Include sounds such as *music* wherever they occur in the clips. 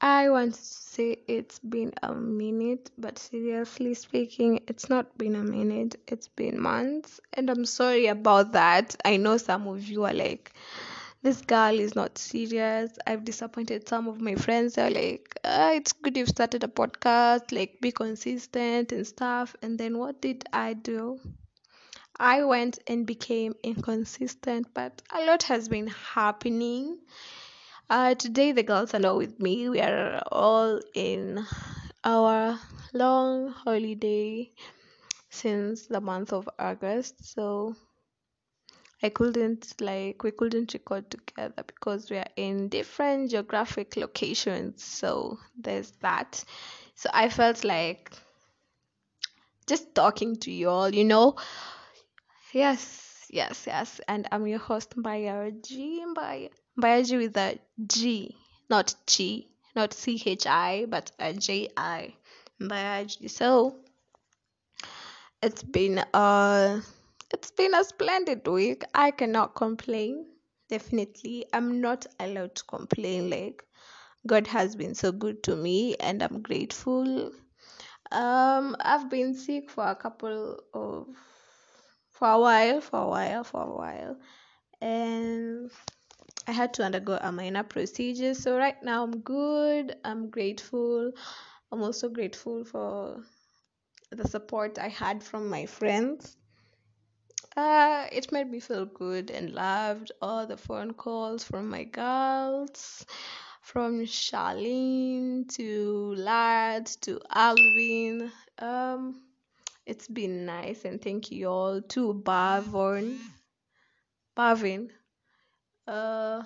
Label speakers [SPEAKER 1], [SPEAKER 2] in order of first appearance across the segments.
[SPEAKER 1] I want to say it's been a minute, but seriously speaking, it's not been a minute, it's been months, and I'm sorry about that. I know some of you are like, this girl is not serious. I've disappointed some of my friends. They're like, ah, it's good you've started a podcast, like, be consistent and stuff. And then what did I do? I went and became inconsistent, but a lot has been happening. Uh, today, the girls are not with me. We are all in our long holiday since the month of August. So I couldn't, like, we couldn't record together because we are in different geographic locations. So there's that. So I felt like just talking to you all, you know. Yes, yes, yes. And I'm your host, Mbaya G. Mbaya. Mbayaji with a G, not G, not C H I, but a J I. Mbayaji. So it's been a it's been a splendid week. I cannot complain. Definitely. I'm not allowed to complain. Like God has been so good to me and I'm grateful. Um I've been sick for a couple of for a while, for a while, for a while. And I had to undergo a minor procedure. So right now I'm good. I'm grateful. I'm also grateful for the support I had from my friends. Uh, it made me feel good and loved. All the phone calls from my girls, from Charlene to Lad to Alvin. Um, it's been nice and thank you all to Bavon. Bavin. Uh,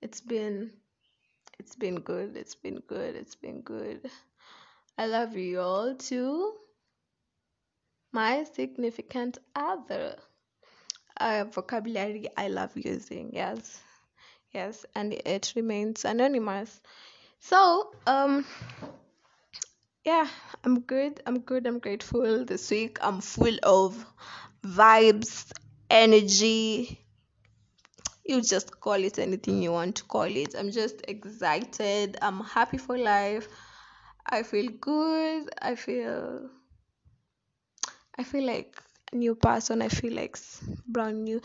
[SPEAKER 1] it's been it's been good. It's been good. It's been good. I love you all too. My significant other. Uh, vocabulary I love using. Yes. Yes, and it remains anonymous. So, um yeah, I'm good. I'm good. I'm grateful this week. I'm full of vibes, energy, you just call it anything you want to call it. I'm just excited. I'm happy for life. I feel good. I feel I feel like a new person. I feel like brand new.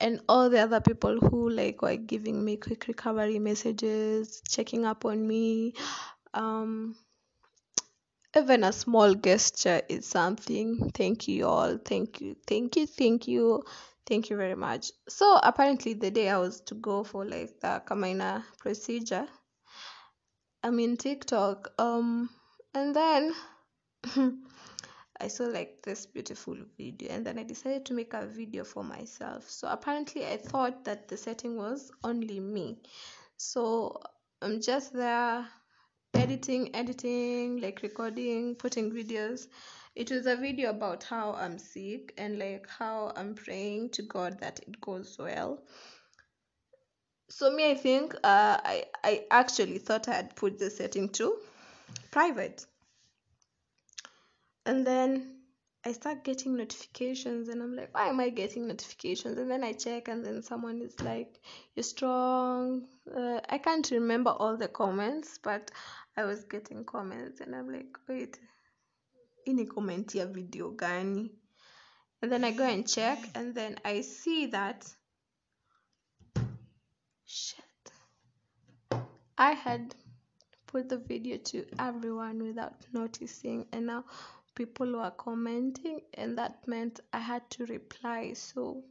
[SPEAKER 1] And all the other people who like were giving me quick recovery messages, checking up on me. Um even a small gesture is something. Thank you all. Thank you. Thank you. Thank you. Thank you very much. So apparently the day I was to go for like the Kamaina procedure, I'm in TikTok. Um and then *laughs* I saw like this beautiful video and then I decided to make a video for myself. So apparently I thought that the setting was only me. So I'm just there editing, editing, like recording, putting videos. It was a video about how I'm sick and like how I'm praying to God that it goes well. So me, I think uh, I I actually thought I had put the setting to private, and then I start getting notifications, and I'm like, why am I getting notifications? And then I check, and then someone is like, you're strong. Uh, I can't remember all the comments, but I was getting comments, and I'm like, wait, ini comment ya video gani? And then I go and check, and then I see that shit. I had put the video to everyone without noticing, and now people were commenting, and that meant I had to reply. So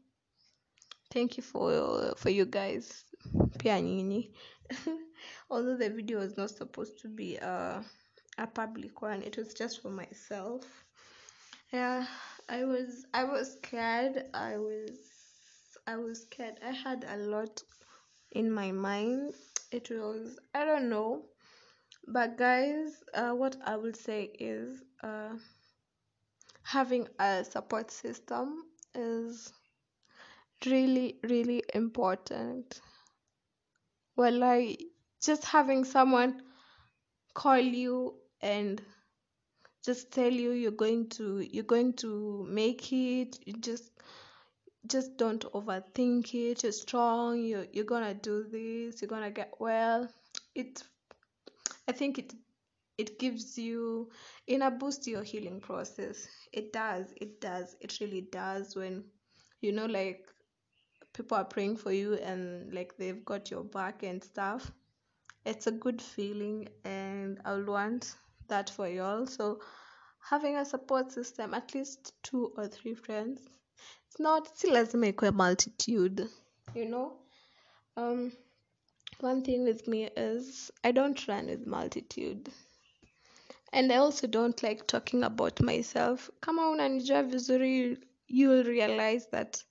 [SPEAKER 1] thank you for for you guys. Pia nyinyi. *laughs* Although the video was not supposed to be a a public one, it was just for myself. Yeah, I was I was scared. I was I was scared. I had a lot in my mind. It was I don't know. But guys, uh, what I will say is uh, having a support system is really really important. Well, I just having someone call you and just tell you you're going to you're going to make it. You just just don't overthink it. You're strong. You're you're gonna do this. You're gonna get well. It I think it it gives you in a boost your healing process. It does. It does. It really does when you know like people are praying for you and like they've got your back and stuff. It's a good feeling and I would want that for you all. So having a support system, at least two or three friends. It's not still make ikuwe multitude, you know? Um one thing with me is I don't run with multitude. And I also don't like talking about myself. Kama unanijua vizuri, you'll realize that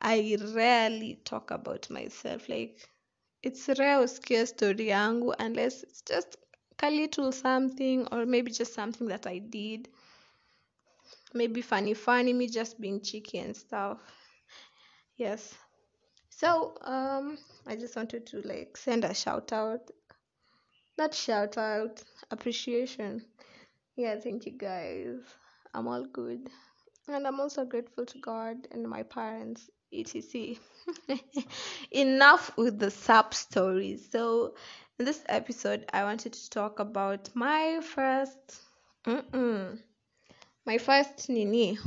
[SPEAKER 1] I rarely talk about myself. Like, it's rare usikie story yangu unless it's just a little something or maybe just something that I did. Maybe funny, funny, me just being cheeky and stuff. Yes. So, um, I just wanted to like send a shout out. Not shout out, appreciation. Yeah, thank you guys. I'm all good. And I'm also grateful to God and my parents, etc. *laughs* Enough with the sub stories. So, in this episode, I wanted to talk about my first, mm-mm, my first nini,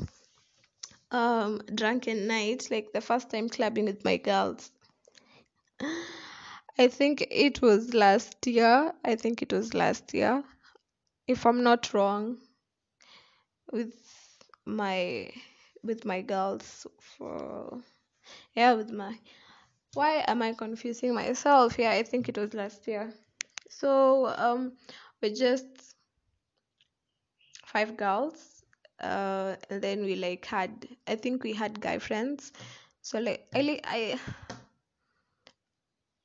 [SPEAKER 1] um, drunken night, like the first time clubbing with my girls. I think it was last year. I think it was last year, if I'm not wrong, with my with my girls for yeah with my why am I confusing myself? Yeah, I think it was last year. So um we're just five girls. Uh and then we like had I think we had guy friends. So like I I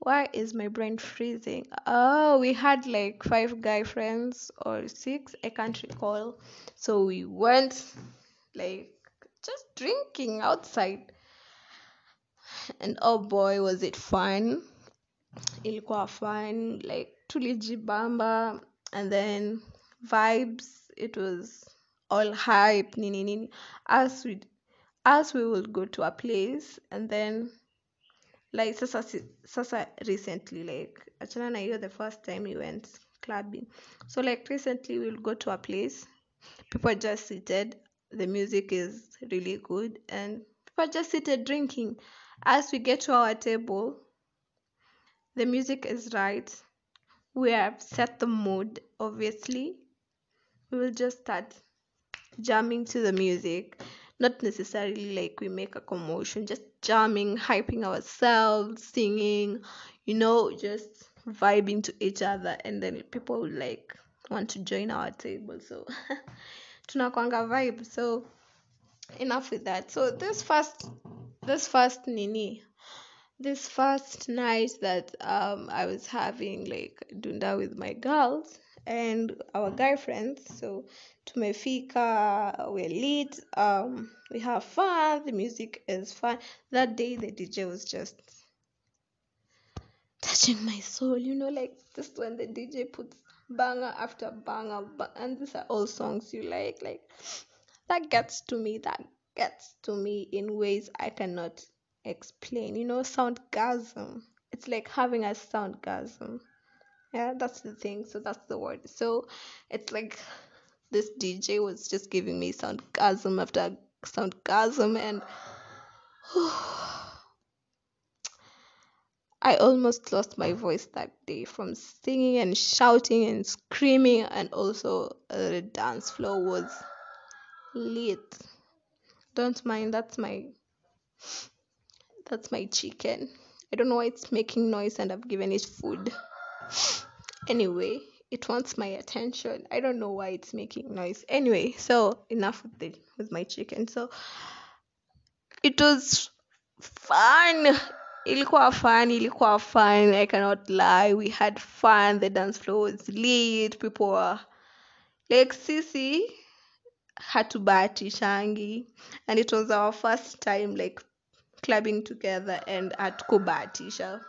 [SPEAKER 1] why is my brain freezing? Oh, we had like five guy friends or six, I can't recall. So we went like just drinking outside. And oh boy, was it fun. Ilikuwa fun, like tulijibamba and then vibes, it was all hype, nini nini. As we as we would go to a place and then like sasa sasa recently like achana na hiyo the first time we went clubbing. So like recently we'll go to a place. People just seated. The music is really good and people just seated drinking. As we get to our table the music is right. We have set the mood obviously. We will just start jamming to the music not necessarily like we make a commotion just jamming hyping ourselves singing you know just vibing to each other and then people would like want to join our table. So *laughs* tunakwanga vibe. So enough with that. So this first this first nini this first night that um i was having like dunda with my girls and our guy friends. So tumefika we're lit um we have fun the music is fun. That day the dj was just touching my soul you know like just when the dj puts banger after banger ba- and these are all songs you like like that gets to me that gets to me in ways i cannot explain you know soundgasm it's like having a soundgasm yeah that's the thing so that's the word so it's like this dj was just giving me soundgasm after soundgasm and *sighs* I almost lost my voice that day from singing and shouting and screaming, and also uh, the dance floor was lit. Don't mind, that's my that's my chicken. I don't know why it's making noise, and I've given it food. Anyway, it wants my attention. I don't know why it's making noise. Anyway, so enough with the with my chicken. So it was fun ilikuwa fun ilikuwa fun i cannot lie we had fun the dance floor was lit people were like sisi hatubahatishangi and it was our first time like clubbing together and at hatukubahatisha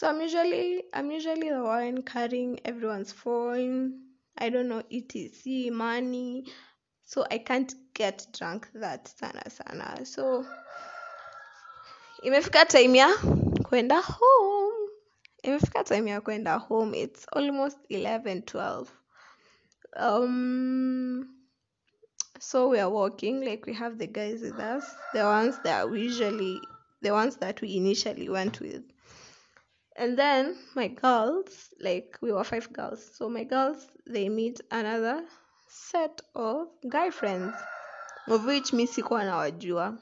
[SPEAKER 1] so i'm usually i'm usually the one carrying everyone's phone. I don't know etc money. So i can't get drunk that sana sana. So imefika time ya kwenda home. Imefika time ya kwenda home. It's almost 11 12 um so we are walking like we have the guys with us the ones that we usually the ones that we initially went with and then my girls like we were five girls. So my girls they meet another set of guy friends of which mi sikuwa nawajua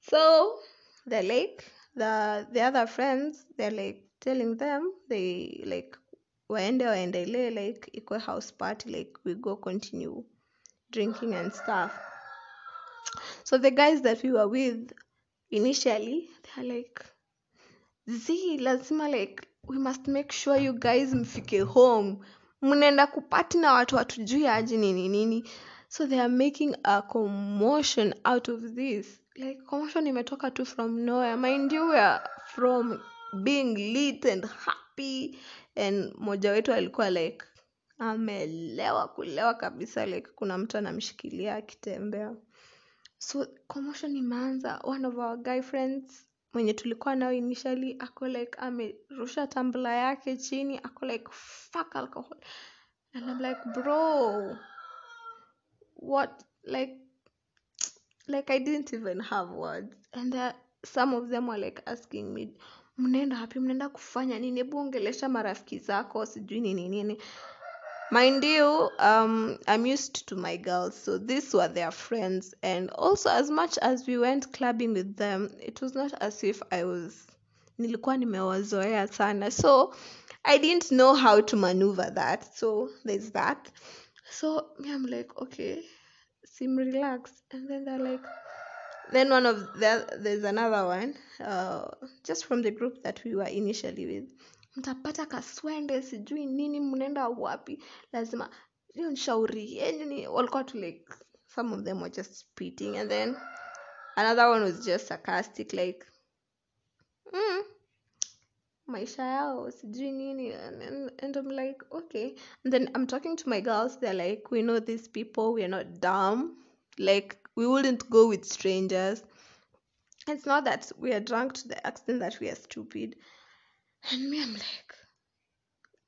[SPEAKER 1] so they're like the the other friends they're like telling them they like waende waendelee like ikwe house party like we go continue drinking and stuff. So the guys that we were with initially they're like z lazima like we must make sure you guys mfike home. Mnaenda kupati na watu watujui aji nini nini. So they are making a commotion out of this. Like commotion imetoka tu from nowhere. Mind you were from being lit and happy. And moja wetu alikuwa like amelewa kulewa kabisa. Like kuna mtu anamshikilia akitembea. So commotion imeanza. One of our guy friends mwenye tulikuwa nao initially ako like amerusha tambla yake chini ako like fuck alcohol. And I'm like bro what like like I didn't even have words. And uh, some of them were like asking me mnaenda wapi? Mnaenda kufanya nini? Hebu ongelesha marafiki zako sijui nini nini mind you um i'm used to my girls so these were their friends. And also as much as we went clubbing with them it was not as if i was nilikuwa nimewazoea sana. So i didn't know how to maneuver that. So there's that. So i'm like okay seem relaxed. and then they're like then one of the there's another one uh, just from the group that we were initially with mtapata kaswende sijui nini mnaenda wapi. Lazima hiyo nshauri yenyu walikuwa tu like some of them were just spitting and then another one was just sarcastic like mm, maisha yao sijui nini and, and, and i'm like okay. And then i'm talking to my girls they're like we know these people we're not dumb. Like we wouldn't go with strangers. It's not that we are drunk to the extent that we are stupid and me i'm like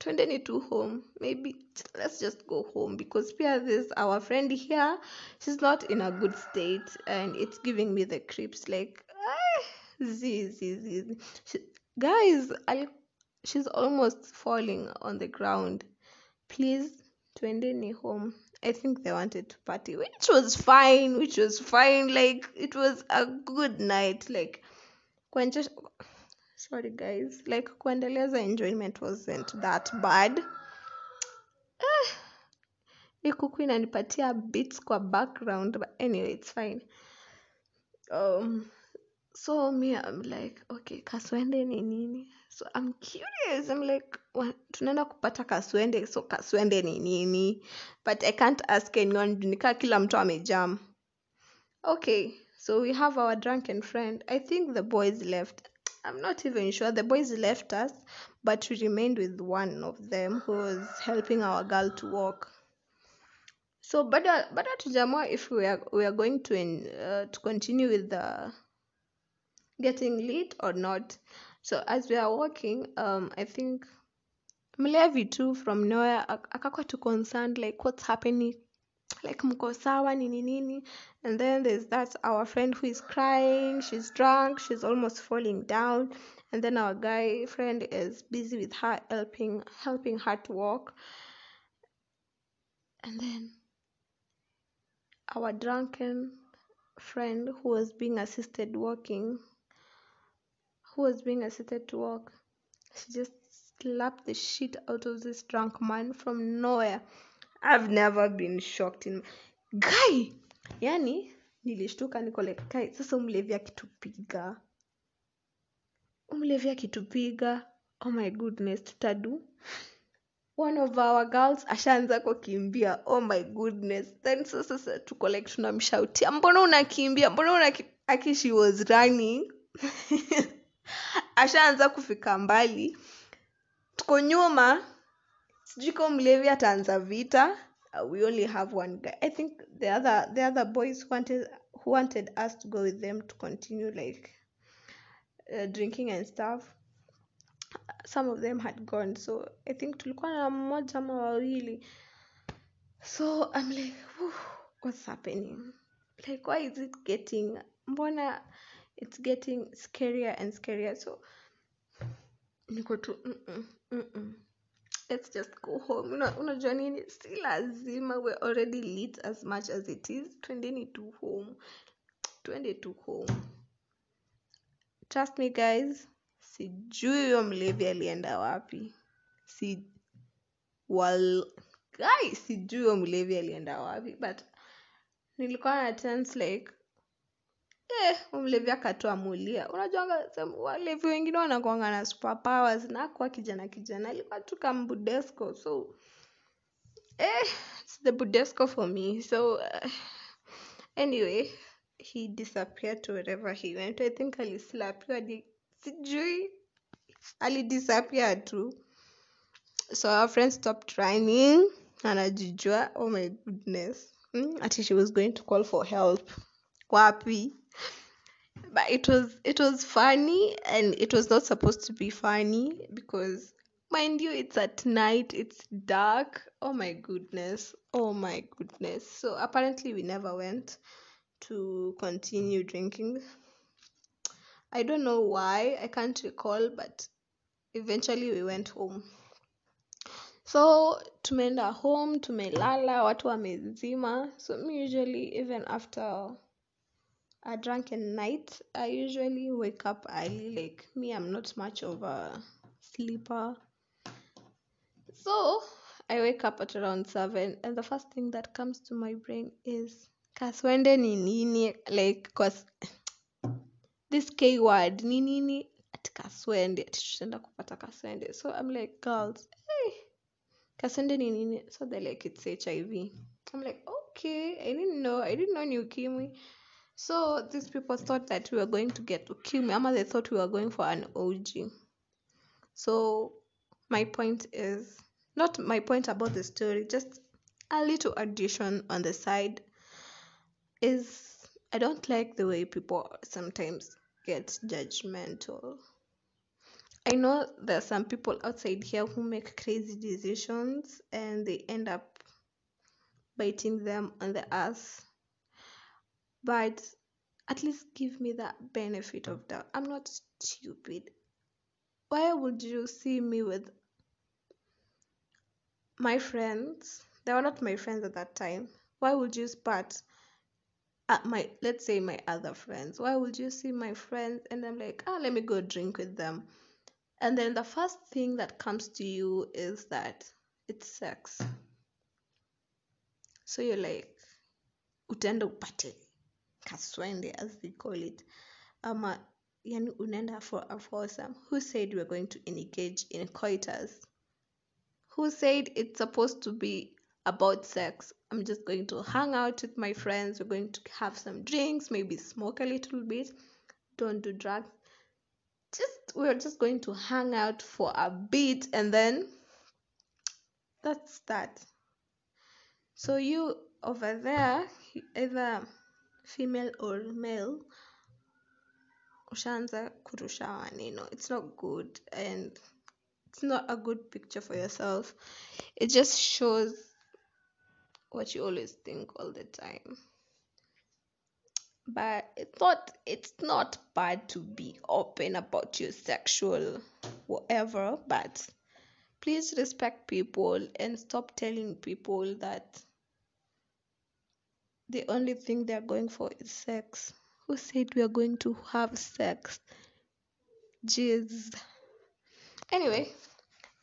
[SPEAKER 1] twendeni to home. Maybe let's just go home because pia this our friend here she's not in a good state and it's giving me the creeps like ah, z z she, guys I, she's almost falling on the ground. Please twendeni home. I think they wanted to party which was fine which was fine. Like it was a good night. Like kuenje sorry guys. Like kuendeleza enjoyment wasn't that bad. Eh, hii kuku inanipatia bits kwa background but anyway it's fine. Um so me i'm like okay kaswende ni nini? So i'm curious. I'm like tunaenda kupata kaswende so kaswende ni nini? But i can't ask anyone nikaa kila mtu amejam. Okay so we have our drunken friend. I think the boys left i'm not even sure. The boys left us but we remained with one of them who was helping our girl to walk. So bado bado tujamua if we are, we are going to, en- uh, to continue with the getting lit or not. So as we are walking um i think mlevi too from nowhere ak- akakuwa too concerned like what's happening like mko sawa nini nini. And then there's that our friend who is crying she's drunk she's almost falling down. And then our guy friend is busy with her helping helping her to walk. And then our drunken friend who was being assisted walking who was being assisted to walk she just slapped the shit out of this drunk man from nowhere i've never been shocked in guy! Yani nilishtuka niko like guy sasa umlevi akitupiga umlevi akitupiga oh my goodness tutadu. One of our girls ashaanza kukimbia. Oh my goodness. Then sasa sasa tuko like tunamshautia mbona unakimbia? Mbona una aki she was running. *laughs* Ashaanza kufika mbali. Tuko nyuma sijui ko mlevi ataanza vita. Uh, we only have one guy. I think the other the other boys wanted who wanted us to go with them to continue like uh, drinking and stuff some of them had gone. So i think tulikuwa na mmoja ama wawili. So i'm like what's happening? Like why is it getting mbona it's getting scarier and scarier? So niko tu mm-mm, mm-mm. Let's just go home. Una- unajua nini si lazima we already lit as much as it is. Twendeni to home. Twende to home. Trust me guys. Sijui huyo mlevi alienda wapi. Si wal guy sijui huyo mlevi alienda wapi but nilikuwa na like eh, mlevi some- walevi wengine wanakuanga na superpowers na kwa kijana kijana. Alikuwa tu kambudesco so eh, it's the budesco for me. So uh, anyway he disappeared to wherever he went. I think alislapiwa sijui alidisappear tu. So our friend stopped running anajijua oh my goodness. Mm, ati she was going to call for help. Wapi but it was it was funny and it was not supposed to be funny because mind you it's at night it's dark. Oh my goodness. Oh my goodness. So apparently we never went to continue drinking. I don't know why i can't recall but eventually we went home. So tumeenda home tumelala watu wamezima. So usually even after a drunken night i usually wake up early like me i'm not much of a sleeper. So i wake up at around seven and the first thing that comes to my brain is kaswende ni nini? Like cause this k word ni nini? Ati kaswende ati tutaenda kupata kaswende so i'm like girls hey, kaswende ni nini? So they're like it's hiv i'm like okay i didn't know i didn't know ni ukimwi so these people thought that we were going to get ukimwi ama they thought we were going for an og so my point is not my point about the story just a little addition on the side is i don't like the way people sometimes get judgmental I know there are some people outside here who make crazy decisions and they end up biting them on the ass. But at least give me that benefit of doubt. I'm not stupid. Why would you see me with my friends? They were not my friends at that time. Why would you spot at my let's say my other friends? Why would you see my friends and I'm like, ah, let me go drink with them? And then the first thing that comes to you is that it's sex. So you're like, utaenda upate kaswende as they call it. Ama yani unaenda for a foursome. Who said we're going to engage in coitus? Who said it's supposed to be about sex? I'm just going to hang out with my friends. We're going to have some drinks, maybe smoke a little bit. Don't do drugs just we're just going to hang out for a bit and then that's that so you over there either female or male ushaanza kurusha maneno it's not good and it's not a good picture for yourself. It just shows what you always think all the time. But it's not it's not bad to be open about your sexual whatever but please respect people and stop telling people that the only thing they're going for is sex who said we are going to have sex jeez anyway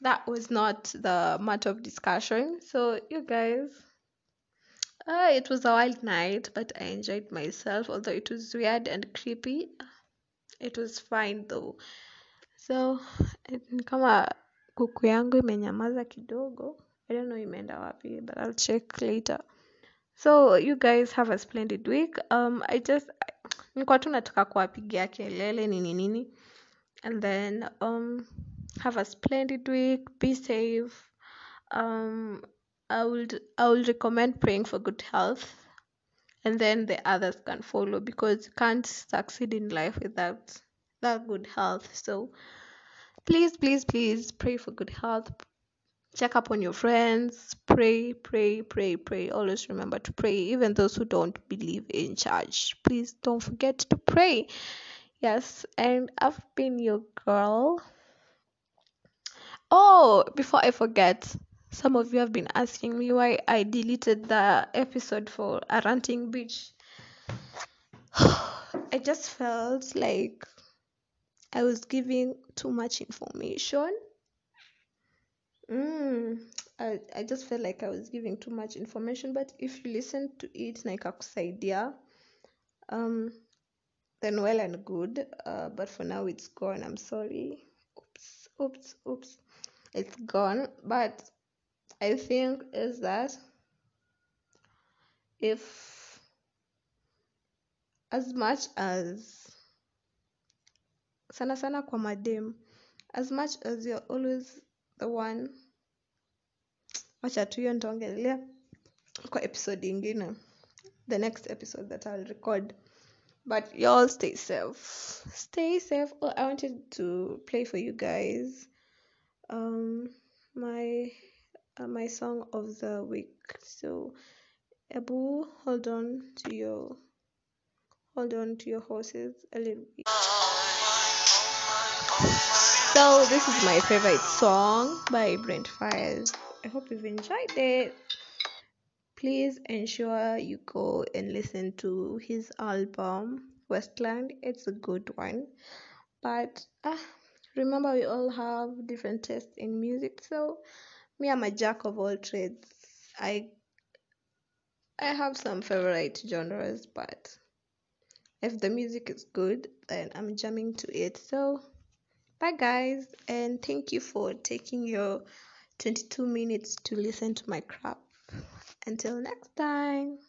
[SPEAKER 1] that was not the matter of discussion so you guys uh, it was a wild night, but I enjoyed myself, although it was weird and creepy. It was fine though. So, kama kuku yangu imenyamaza kidogo. I don't know imeenda wapi, but I'll check later. So, you guys have a splendid week. Um, I just nilikuwa tu nataka kuwapigia kelele nini nini. And then um have a splendid week. Be safe. Um I would I would recommend praying for good health and then the others can follow because you can't succeed in life without that good health. So please, please, please pray for good health. Check up on your friends. Pray, pray, pray, pray. Always remember to pray. Even those who don't believe in church, please don't forget to pray. Yes, and I've been your girl. Oh, before I forget, some of you have been asking me why I deleted the episode for a ranting bitch *sighs* I just felt like I was giving too much information. Mm, I, I just felt like I was giving too much information, but if you listen to it na ikakusaidia, um, then well and good. Uh, but for now, it's gone. I'm sorry. Oops, oops, oops. It's gone. But I think is that if as much as sana sana kwa madem as much as you're always the one. Wacha tu hiyo nitaongelea kwa episode ingine the next episode that I'll record. But y'all stay safe. Stay safe. Oh, I wanted to play for you guys um my uh, my song of the week. So Abu hold on to your hold on to your horses a little bit so this is my favorite song by Brent Faiyaz. I hope you've enjoyed it. Please ensure you go and listen to his album Wasteland. It's a good one. But uh, remember we all have different tastes in music. So me I'm a jack of all trades. I I have some favorite genres, but if the music is good, then I'm jamming to it. So Bye, guys, and thank you for taking your 22 minutes to listen to my crap. Until next time.